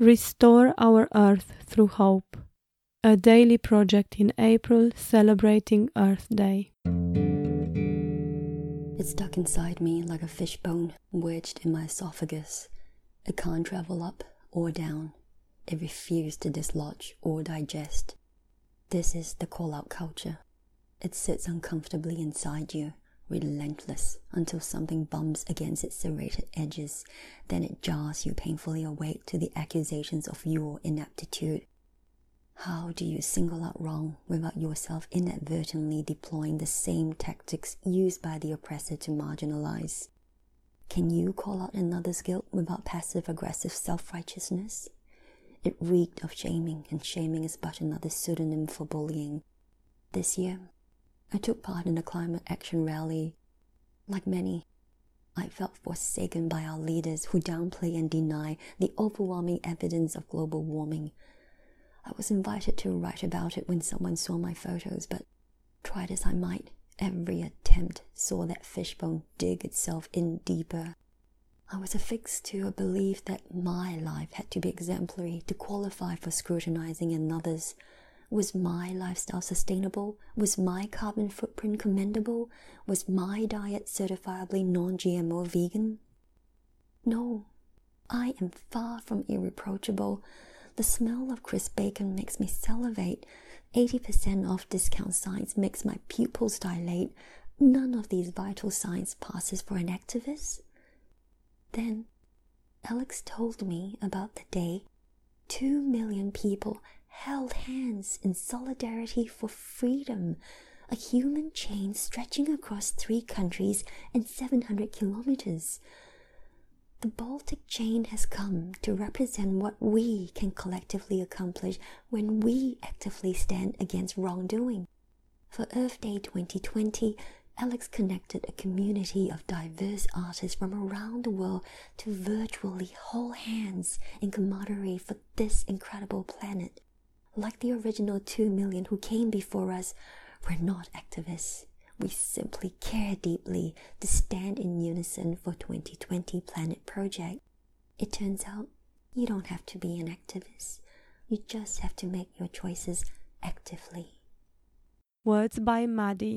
Restore Our Earth Through Hope, a daily project in April celebrating Earth Day. It's stuck inside me like a fishbone wedged in my esophagus. It can't travel up or down. It refuses to dislodge or digest. This is the call out culture. It sits uncomfortably inside you, relentless until something bumps against its serrated edges. Then it jars you painfully awake to the accusations of your ineptitude. How do you single out wrong without yourself inadvertently deploying the same tactics used by the oppressor to marginalize? Can you call out another's guilt without passive aggressive self righteousness? It reeked of shaming, and shaming is but another pseudonym for bullying. This year, I took part in a climate action rally. Like many, I felt forsaken by our leaders who downplay and deny the overwhelming evidence of global warming. I was invited to write about it when someone saw my photos, but tried as I might, every attempt saw that fishbone dig itself in deeper. I was affixed to a belief that my life had to be exemplary to qualify for scrutinizing another's. Was my lifestyle sustainable? Was my carbon footprint commendable? Was my diet certifiably non GMO vegan? No, I am far from irreproachable. The smell of crisp bacon makes me salivate. 80% off discount signs makes my pupils dilate. None of these vital signs passes for an activist. Then Alex told me about the day two million people held hands in solidarity for freedom, a human chain stretching across three countries and 700 kilometers. The Baltic chain has come to represent what we can collectively accomplish when we actively stand against wrongdoing. For Earth Day 2020, Alex connected a community of diverse artists from around the world to virtually hold hands in camaraderie for this incredible planet like the original 2 million who came before us, we're not activists. We simply care deeply to stand in unison for 2020 Planet Project. It turns out you don't have to be an activist. You just have to make your choices actively. Words by Maddie.